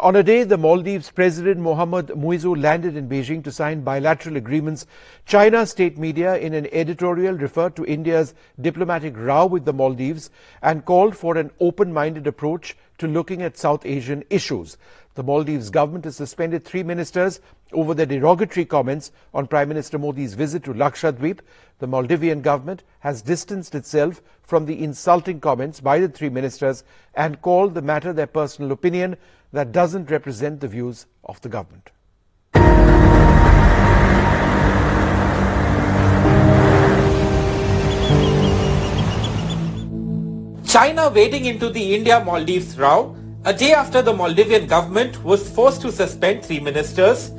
On a day the Maldives President Mohammad Muizzu landed in Beijing to sign bilateral agreements, China state media in an editorial referred to India's diplomatic row with the Maldives and called for an open-minded approach to looking at South Asian issues. The Maldives government has suspended three ministers over their derogatory comments on Prime Minister Modi's visit to Lakshadweep. The Maldivian government has distanced itself from the insulting comments by the three ministers and called the matter their personal opinion that doesn't represent the views of the government. China wading into the India-Maldives row a day after the Maldivian government was forced to suspend three ministers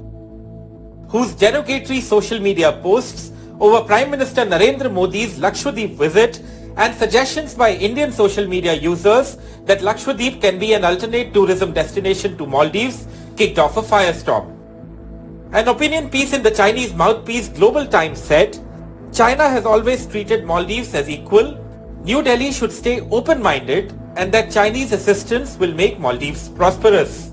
whose derogatory social media posts over Prime Minister Narendra Modi's Lakshadweep visit and suggestions by Indian social media users that Lakshadweep can be an alternate tourism destination to Maldives kicked off a firestorm. An opinion piece in the Chinese mouthpiece Global Times said, China has always treated Maldives as equal, New Delhi should stay open-minded and that Chinese assistance will make Maldives prosperous.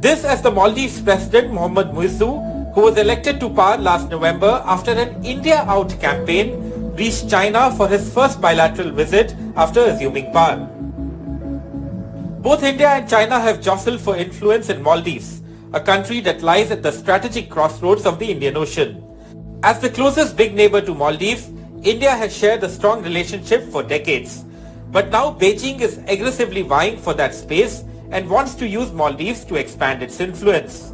This as the Maldives President Mohammad Muizzu, who was elected to power last November after an India Out campaign reached China for his first bilateral visit after assuming power. Both India and China have jostled for influence in Maldives, a country that lies at the strategic crossroads of the Indian Ocean. As the closest big neighbor to Maldives, India has shared a strong relationship for decades. But now Beijing is aggressively vying for that space and wants to use Maldives to expand its influence.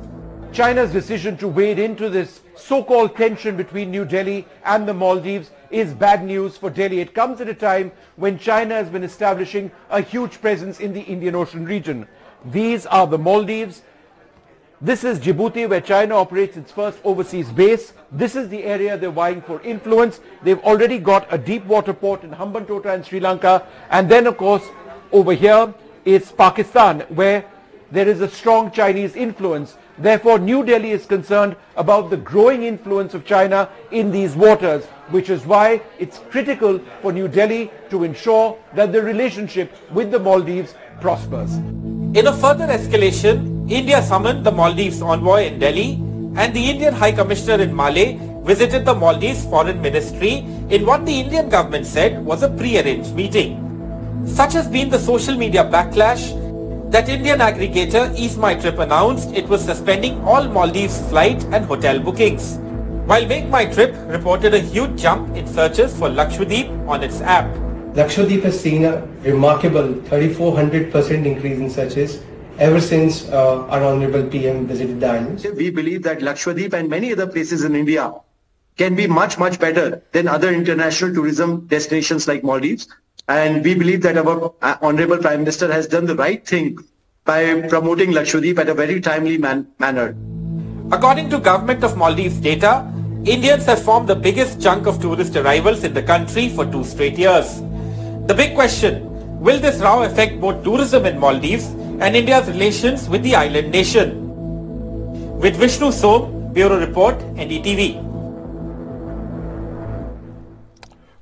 China's decision to wade into this so-called tension between New Delhi and the Maldives is bad news for Delhi. It comes at a time when China has been establishing a huge presence in the Indian Ocean region. These are the Maldives. This is Djibouti where China operates its first overseas base. This is the area they're vying for influence. They've already got a deep water port in Hambantota in Sri Lanka. And then of course over here is Pakistan where there is a strong Chinese influence. Therefore, New Delhi is concerned about the growing influence of China in these waters, which is why it's critical for New Delhi to ensure that the relationship with the Maldives prospers. In a further escalation, India summoned the Maldives envoy in Delhi and the Indian High Commissioner in Male visited the Maldives Foreign Ministry in what the Indian government said was a pre-arranged meeting. Such has been the social media backlash that Indian aggregator EaseMyTrip announced it was suspending all Maldives flight and hotel bookings. While MakeMyTrip reported a huge jump in searches for Lakshadweep on its app. Lakshadweep has seen a remarkable 3400% increase in searches ever since uh, our Honorable PM visited the islands. We believe that Lakshadweep and many other places in India can be much, much better than other international tourism destinations like Maldives. And we believe that our uh, Honorable Prime Minister has done the right thing by promoting Lakshadweep at a very timely man manner. According to Government of Maldives data, Indians have formed the biggest chunk of tourist arrivals in the country for two straight years. The big question, will this row affect both tourism in Maldives and India's relations with the island nation? With Vishnu Som, Bureau Report, NDTV.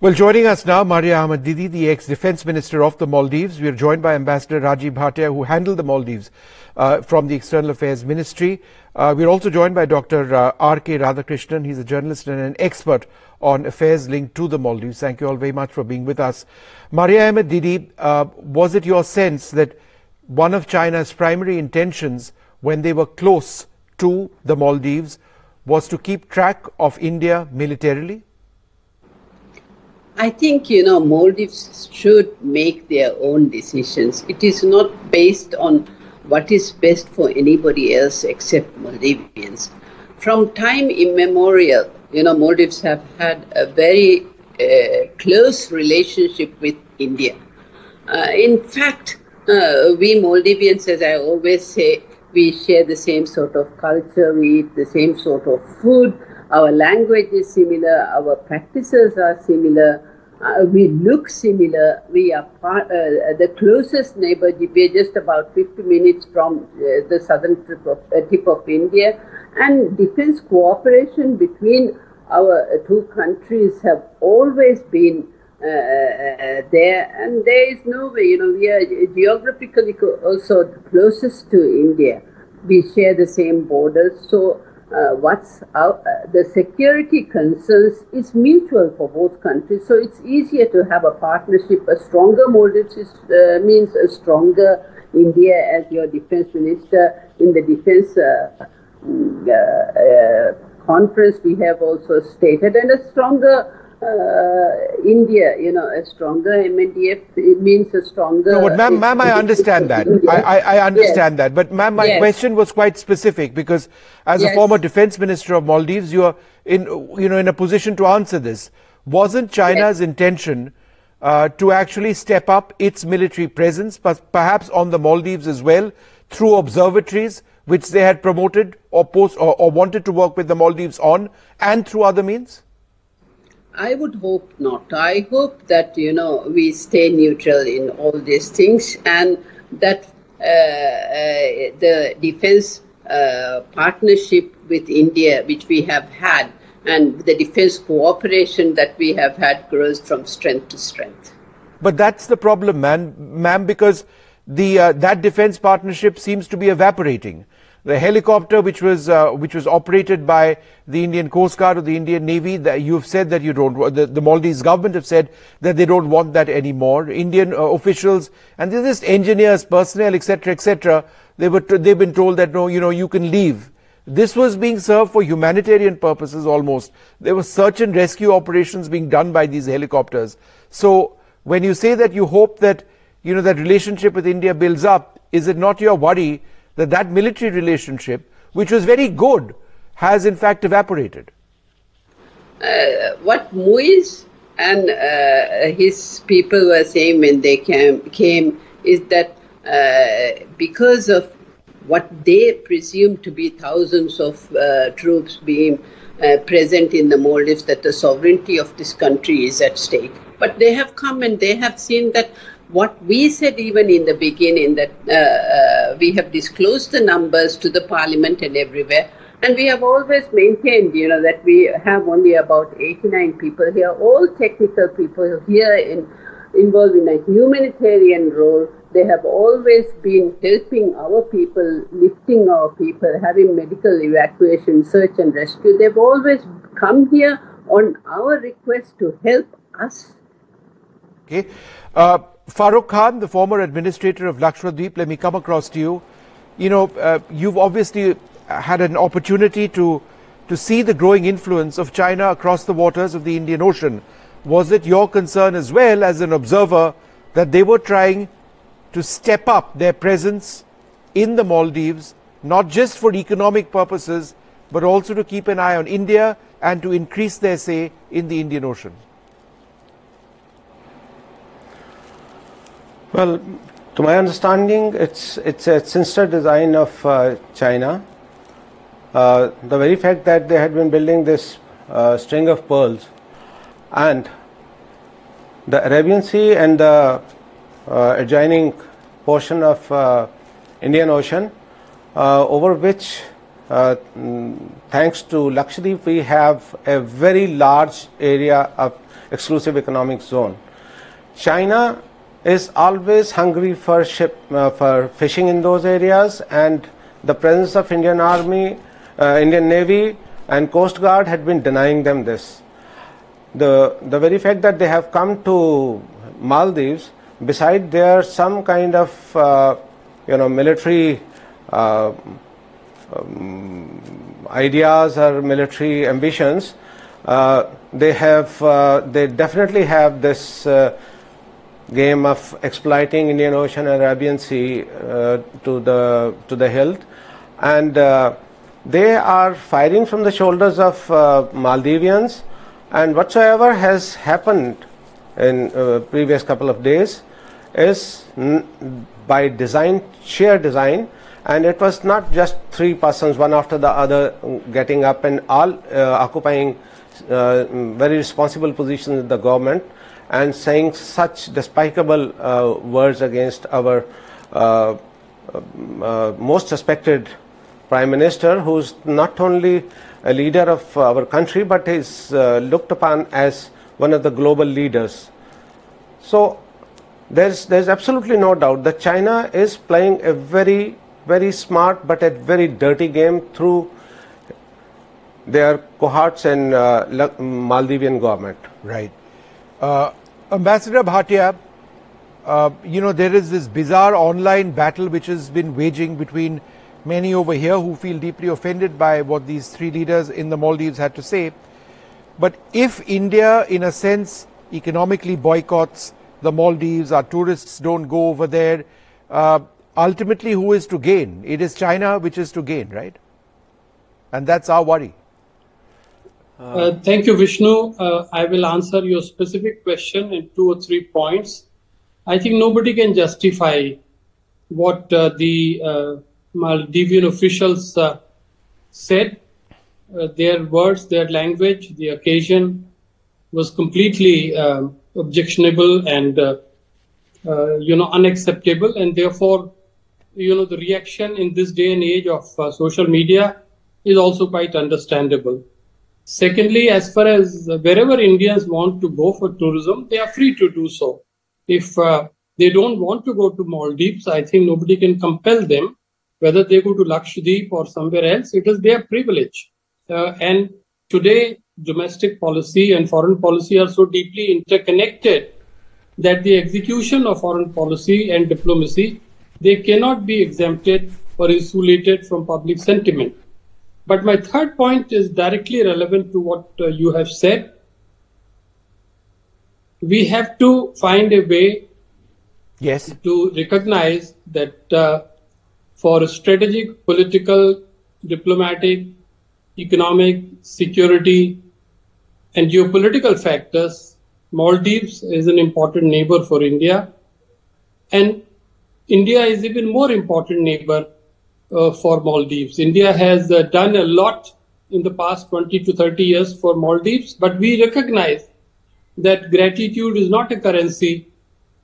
Well, joining us now, Maria Ahmed Didi, the ex-defense minister of the Maldives. We are joined by Ambassador Rajiv Bhatia, who handled the Maldives uh, from the External Affairs Ministry. Uh, we're also joined by Dr. Uh, R.K. Radhakrishnan. He's a journalist and an expert on affairs linked to the Maldives. Thank you all very much for being with us. Maria Ahmed Didi, uh, was it your sense that one of China's primary intentions when they were close to the Maldives was to keep track of India militarily? I think, you know, Maldives should make their own decisions. It is not based on what is best for anybody else except Maldivians. From time immemorial, you know, Maldives have had a very uh, close relationship with India. Uh, in fact, uh, we Maldivians, as I always say, we share the same sort of culture, we eat the same sort of food, our language is similar, our practices are similar, uh, we look similar. We are part, uh, the closest neighbor. We are just about 50 minutes from uh, the southern tip of, uh, tip of India, and defense cooperation between our two countries have always been uh, uh, there, and there is no way, you know, we are geographically also closest to India. We share the same borders, so uh, what's out, uh, the security concerns is mutual for both countries. So it's easier to have a partnership. A stronger Maldives is, uh, means a stronger India as your defense minister in the defense mm, conference. We have also stated, and a stronger uh, India, you know, a stronger MNDF means a stronger. No, but ma'am, ma'am, I understand that. I, I, I, understand yes. that. But ma'am, my yes. question was quite specific because as yes. a former defense minister of Maldives, you are in, you know, in a position to answer this. Wasn't China's intention uh, to actually step up its military presence, perhaps on the Maldives as well, through observatories which they had promoted or post or, or wanted to work with the Maldives on, and through other means? I would hope not. I hope that you know we stay neutral in all these things, and that uh, uh, the defense uh, partnership with India, which we have had, and the defense cooperation that we have had, grows from strength to strength. But that's the problem, man, ma'am, because the uh, that defense partnership seems to be evaporating the helicopter which was uh, which was operated by the Indian Coast Guard or the Indian Navy that you've said that you don't the, the Maldives government have said that they don't want that anymore. Indian uh, officials and they're just engineers personnel etc etc they were they've been told that no you know you can leave. This was being served for humanitarian purposes almost. There were search and rescue operations being done by these helicopters. So when you say that you hope that you know that relationship with India builds up is it not your worry that that military relationship, which was very good, has in fact evaporated. Uh, what Muiz and uh, his people were saying when they came, came is that uh, because of what they presume to be thousands of uh, troops being uh, present in the Maldives, that the sovereignty of this country is at stake. But they have come and they have seen that what we said even in the beginning that uh, uh, we have disclosed the numbers to the parliament and everywhere. And we have always maintained you know that we have only about 89 people here all technical people here in involved in a humanitarian role. They have always been helping our people lifting our people having medical evacuation search and rescue. They've always come here on our request to help us. Okay. Uh, Farooq Khan, the former administrator of Lakshadweep, let me come across to you. You know, uh, you've obviously had an opportunity to, to see the growing influence of China across the waters of the Indian Ocean. Was it your concern as well as an observer that they were trying to step up their presence in the Maldives, not just for economic purposes, but also to keep an eye on India and to increase their say in the Indian Ocean? Well, to my understanding, it's it's a sinister design of uh, China. Uh, the very fact that they had been building this uh, string of pearls, and the Arabian Sea and the uh, adjoining portion of uh, Indian Ocean, uh, over which, thanks to Lakshadweep, we have a very large area of exclusive economic zone. China is always hungry for ship uh, for fishing in those areas and the presence of Indian Army, uh, Indian Navy and Coast Guard had been denying them this. The, the very fact that they have come to Maldives, beside there some kind of uh, you know military uh, um, ideas or military ambitions, uh, they have uh, they definitely have this game of exploiting Indian Ocean and Arabian Sea uh, to the to the hilt, and uh, they are firing from the shoulders of uh, Maldivians, and whatsoever has happened in previous couple of days is by design, sheer design, and it was not just three persons, one after the other, getting up and all uh, occupying uh, very responsible positions in the government and saying such despicable uh, words against our uh, uh, most respected prime minister, who's not only a leader of our country but is looked upon as one of the global leaders. So there's, there's absolutely no doubt that China is playing a very, very smart but a very dirty game through their cohorts and uh, Maldivian government. Right. Uh, Ambassador Bhatia, uh, you know, there is this bizarre online battle which has been waging between many over here who feel deeply offended by what these three leaders in the Maldives had to say. But if India, in a sense, economically boycotts the Maldives, our tourists don't go over there, uh, ultimately who is to gain? It is China which is to gain, right? And that's our worry. Uh, thank you, Vishnu. Uh, I will answer your specific question in two or three points. I think nobody can justify what uh, the uh, Maldivian officials uh, said. Their words, their language, the occasion was completely um, objectionable and you know unacceptable, and therefore, you know the reaction in this day and age of social media is also quite understandable. Secondly, as far as wherever Indians want to go for tourism, they are free to do so. If uh, they don't want to go to Maldives, I think nobody can compel them. Whether they go to Lakshadweep or somewhere else, it is their privilege. Uh, and today, domestic policy and foreign policy are so deeply interconnected that the execution of foreign policy and diplomacy they cannot be exempted or insulated from public sentiment. But my third point is directly relevant to what uh, you have said. We have to find a way yes. to recognize that uh, for strategic, political, diplomatic, economic, security, and geopolitical factors, Maldives is an important neighbor for India. And India is even more important neighbor for Maldives. India has uh, done a lot in the past 20 to 30 years for Maldives, but we recognize that gratitude is not a currency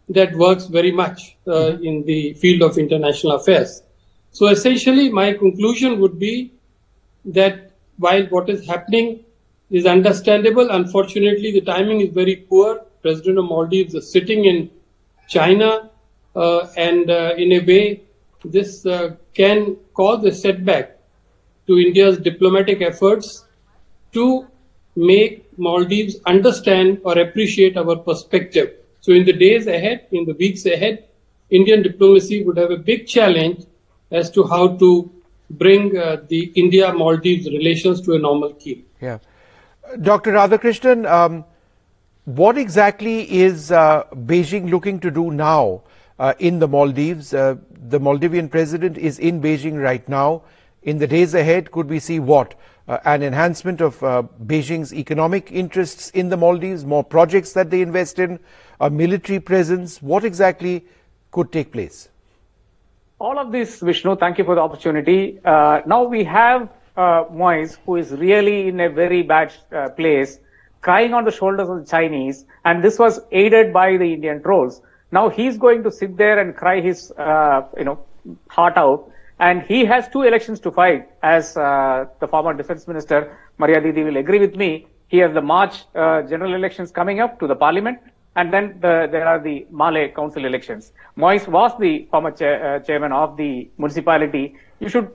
that works very much uh, mm-hmm. in the field of international affairs. So essentially, my conclusion would be that while what is happening is understandable, unfortunately, the timing is very poor. President of Maldives is sitting in China, uh, and uh, in a way, this uh, can cause a setback to India's diplomatic efforts to make Maldives understand or appreciate our perspective. So, in the days ahead, in the weeks ahead, Indian diplomacy would have a big challenge as to how to bring uh, the India Maldives relations to a normal key. Yeah. Dr. Radhakrishnan, um, what exactly is uh, Beijing looking to do now uh, in the Maldives? Uh, the Maldivian president is in Beijing right now. In the days ahead, could we see what? Uh, an enhancement of uh, Beijing's economic interests in the Maldives, more projects that they invest in, a military presence. What exactly could take place? All of this, Vishnu, thank you for the opportunity. Uh, now we have uh, Moise, who is really in a very bad uh, place, crying on the shoulders of the Chinese, and this was aided by the Indian trolls. Now he's going to sit there and cry his, uh, you know, heart out. And he has two elections to fight, as uh, the former defense minister, Maria Didi, will agree with me. He has the March uh, general elections coming up to the parliament, and then the, there are the Male council elections. Moise was the former cha- uh, chairman of the municipality. You should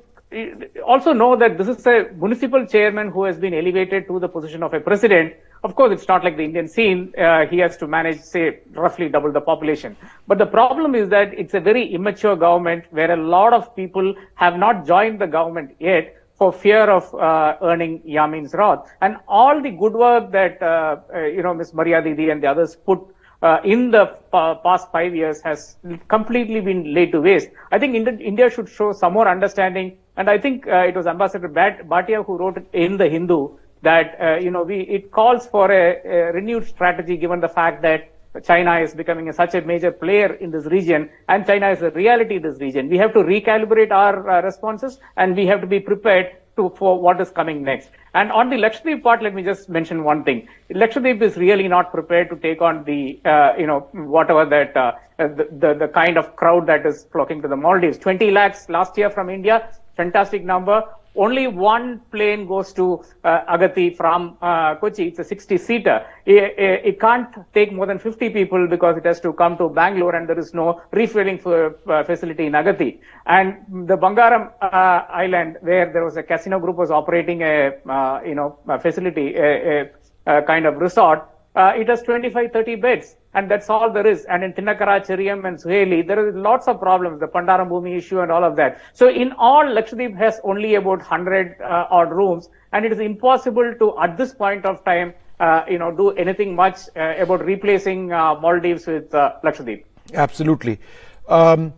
also know that this is a municipal chairman who has been elevated to the position of a president. Of course, it's not like the Indian scene. Uh, he has to manage, say, roughly double the population. But the problem is that it's a very immature government where a lot of people have not joined the government yet for fear of uh, earning Yamin's wrath. And all the good work that, uh, uh you know, Ms. Maria Didi and the others put uh, in the past five years has completely been laid to waste. I think India should show some more understanding and I think uh, it was Ambassador Bhatia who wrote in the Hindu that uh, you know we it calls for a, a, renewed strategy given the fact that China is becoming a, such a major player in this region and China is a reality in this region. We have to recalibrate our uh, responses and we have to be prepared to for what is coming next. And on the Lakshadweep part, let me just mention one thing. Lakshadweep is really not prepared to take on the, uh, you know, whatever that, uh, the, the, the, kind of crowd that is flocking to the Maldives. 20 lakhs last year from India, fantastic number. Only one plane goes to uh, Agatti from uh, Kochi. It's a 60 seater. It, it, can't take more than 50 people because it has to come to Bangalore and there is no refueling for, uh, facility in Agatti. And the Bangaram uh, island where there was a casino group was operating a, uh, you know, a facility, a, a, a kind of resort. Uh, it has 25, 30 beds and that's all there is. And in Tinnakara, Cheriyam and Suheli, there is lots of problems, the Pandaram issue and all of that. So in all, Lakshadweep has only about 100 uh, odd rooms, and it is impossible to, at this point of time, uh, you know, do anything much uh, about replacing uh, Maldives with uh, Lakshadweep. Absolutely. Um,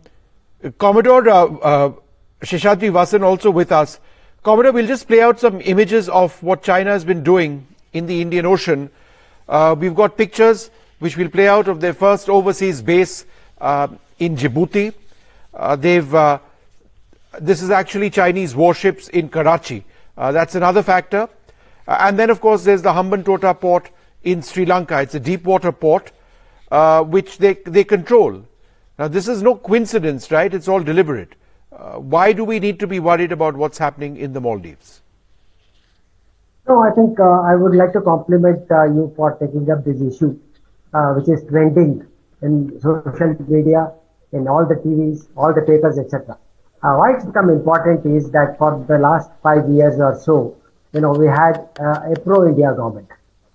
Commodore uh, uh, Seshadri Vasan also with us. Commodore, we'll just play out some images of what China has been doing in the Indian Ocean. Uh, we've got pictures which will play out of their first overseas base uh, in Djibouti. Uh, they've uh, this is actually Chinese warships in Karachi. Uh, that's another factor. Uh, and then, of course, there's the Hambantota port in Sri Lanka. It's a deep water port which they they control. Now, this is no coincidence, right? It's all deliberate. why do we need to be worried about what's happening in the Maldives? No, I think I would like to compliment you for taking up this issue uh, which is trending in social media, in all the TVs, all the papers, etc. Uh, why it's become important is that for the last five years or so, you know, we had uh, a pro-India government.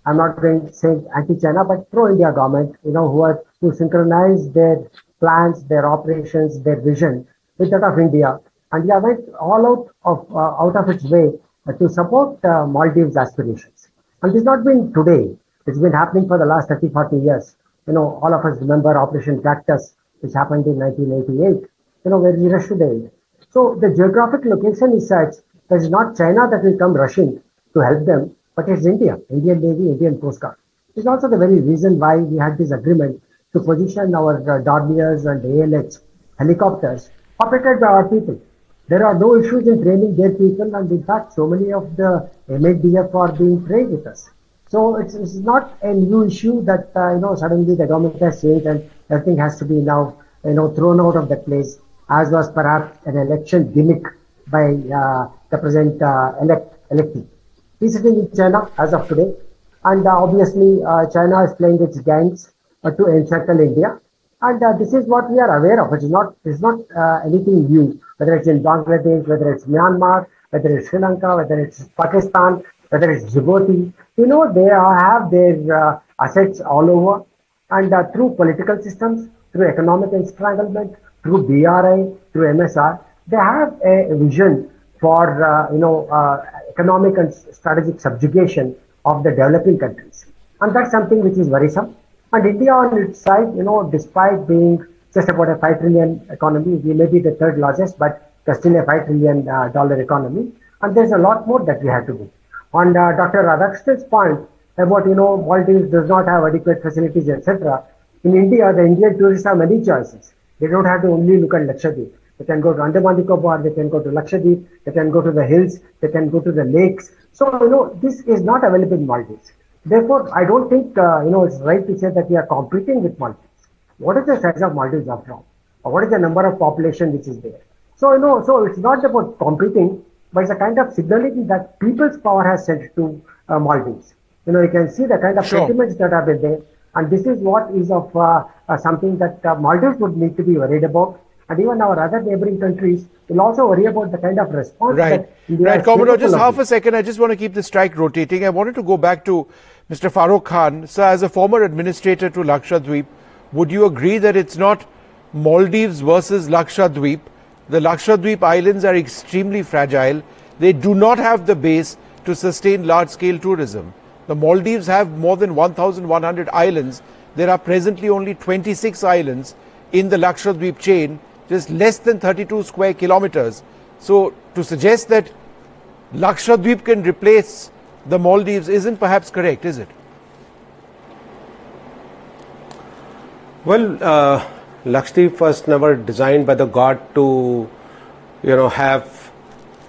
I'm not going saying anti-China, but pro-India government, you know, who are to synchronize their plans, their operations, their vision with that of India. And India went all out of uh, out of its way to support uh, Maldives' aspirations. And this has not been today. It's been happening for the last 30, 40 years. You know, all of us remember Operation Cactus, which happened in 1988, you know, where we rushed to the. So the geographic location is such that it's not China that will come rushing to help them, but it's India, Indian Navy, Indian Coast Guard. It's also the very reason why we had this agreement to position our uh, Dorniers and ALH helicopters operated by our people. There are no issues in training their people, and in fact, so many of the MNDF are being trained with us. So it's, it's not a new issue that, uh, you know, suddenly the government has changed and everything has to be now, you know, thrown out of the place, as was perhaps an election gimmick by uh, the present uh, elect electee. He's sitting in China as of today, and uh, obviously uh, China is playing its games uh, to encircle India. And uh, this is what we are aware of. It is not, it's not anything new, whether it's in Bangladesh, whether it's Myanmar, whether it's Sri Lanka, whether it's Pakistan, whether it's Djibouti, you know, they have their uh, assets all over and uh, through political systems, through economic entanglement, through BRI, through MSR, they have a vision for, uh, you know, uh, economic and strategic subjugation of the developing countries. And that's something which is worrisome. And India on its side, you know, despite being just about a 5 trillion economy, we may be the third largest, but there's still a 5 trillion uh, dollar economy. And there's a lot more that we have to do. On uh, Dr. Radhakrishnan's point about, you know, Maldives does not have adequate facilities, etc. In India, the Indian tourists have many choices. They don't have to only look at Lakshadweep. They can go to Andaman Nicobar, they can go to Lakshadweep, they can go to the hills, they can go to the lakes. So, you know, this is not available in Maldives. Therefore, I don't think, uh, you know, it's right to say that we are competing with Maldives. What is the size of Maldives after all? Or what is the number of population which is there? So, you know, so it's not about competing, but it's a kind of signaling that people's power has sent to uh, Maldives. You know, you can see the kind of sure. sentiments that have been there. And this is what is of uh, uh, something that uh, Maldives would need to be worried about. And even our other neighboring countries will also worry about the kind of response right. Right, Commodore, just half a second. I just want to keep the strike rotating. I wanted to go back to Mr. Farooq Khan. Sir, as a former administrator to Lakshadweep, would you agree that it's not Maldives versus Lakshadweep, the Lakshadweep Islands are extremely fragile. They do not have the base to sustain large scale tourism. The Maldives have more than 1,100 islands. There are presently only 26 islands in the Lakshadweep chain, just less than 32 square kilometers. So, to suggest that Lakshadweep can replace the Maldives isn't perhaps correct, is it? Well, uh, Lakshadweep was never designed by the god to, you know, have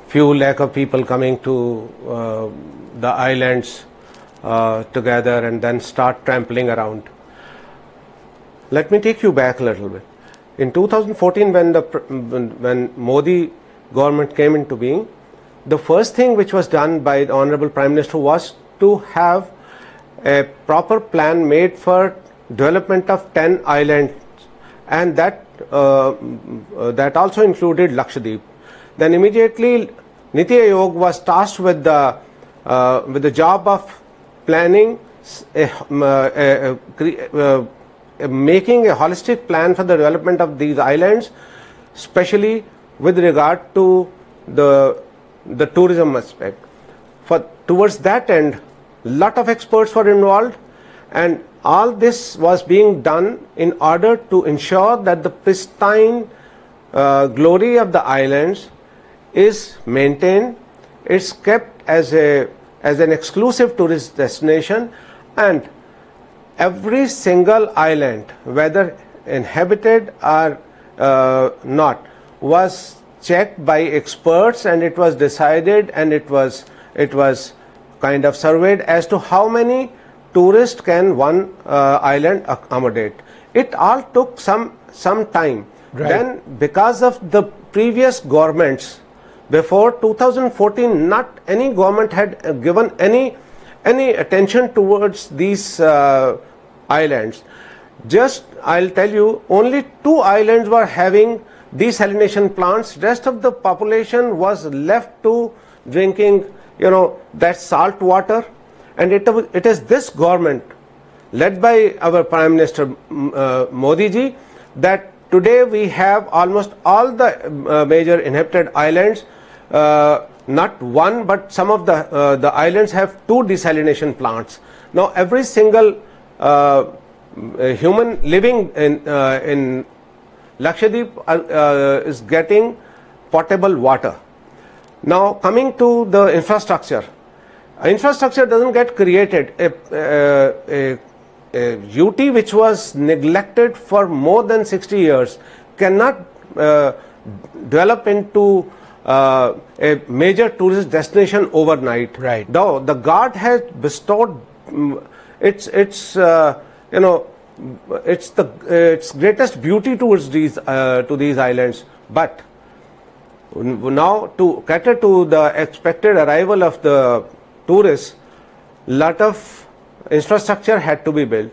few lakh of people coming to uh, the islands uh, together and then start trampling around. Let me take you back a little bit. In 2014, when the when Modi government came into being, the first thing which was done by the Honorable Prime Minister was to have a proper plan made for development of 10 islands and that uh, that also included Lakshadweep. Then immediately Niti Aayog was tasked with the uh, with the job of planning a, a, a, making a holistic plan for the development of these islands, especially with regard to the the tourism aspect. For towards that end, lot of experts were involved, and all this was being done in order to ensure that the pristine uh, glory of the islands is maintained. It's kept as a as an exclusive tourist destination, and every single island, whether inhabited or uh, not, was checked by experts and it was decided and it was it was kind of surveyed as to how many tourists can one uh, island accommodate it all took some some time right. then because of the previous governments before 2014 not any government had given any any attention towards these uh, islands just i'll tell you only two islands were having desalination plants. Rest of the population was left to drinking, you know, that salt water. And it, it is this government, led by our Prime Minister uh, Modi ji, that today we have almost all the uh, major inhabited islands, uh, not one, but some of the, uh, the islands have two desalination plants. Now every single uh, human living in, uh, in Lakshadweep uh, uh, is getting potable water. Now coming to the infrastructure, infrastructure doesn't get created. A, uh, a, a, UT which was neglected for more than 60 years cannot uh, develop into uh, a major tourist destination overnight. Right. Now the guard has bestowed um, its its uh, you know it's the its greatest beauty towards these uh, to these islands but now to cater to the expected arrival of the tourists lot of infrastructure had to be built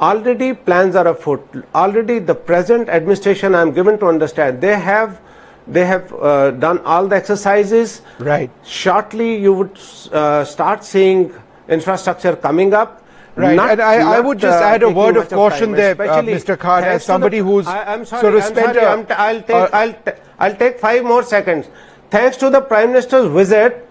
already plans are afoot already the present administration i am given to understand they have they have uh, done all the exercises right shortly you would uh, start seeing infrastructure coming up Right, not, and I, I would just uh, add a word of caution there, uh, Mr. Khan, as somebody the, who's I, am sorry, sort of I'm spent. Sorry, a, I'll take, uh, I'll, I'll take five more seconds. Thanks to the Prime Minister's visit,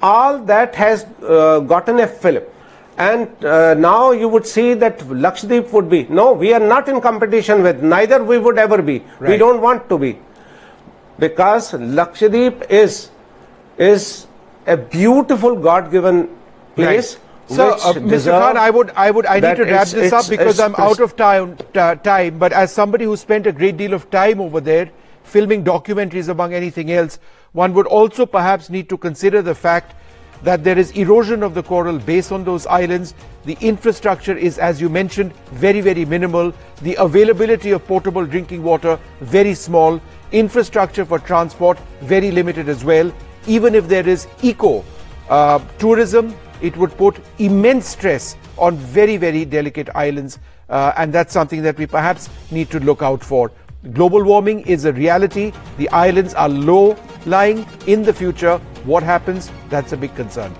all that has uh, gotten a fillip. And uh, now you would see that Lakshadweep would be. No, we are not in competition with. Neither we would ever be. Right. We don't want to be, because Lakshadweep is is a beautiful God-given place. Right so, uh, Mr. Khan, I would, I would, I need to wrap this up because I'm out of time, time. But as somebody who spent a great deal of time over there, filming documentaries among anything else, one would also perhaps need to consider the fact that there is erosion of the coral base on those islands. The infrastructure is, as you mentioned, very, very minimal. The availability of potable drinking water, very small. Infrastructure for transport, very limited as well. Even if there is eco uh, tourism, it would put immense stress on very, very delicate islands. Uh, and that's something that we perhaps need to look out for. Global warming is a reality. The islands are low lying in the future. What happens? That's a big concern.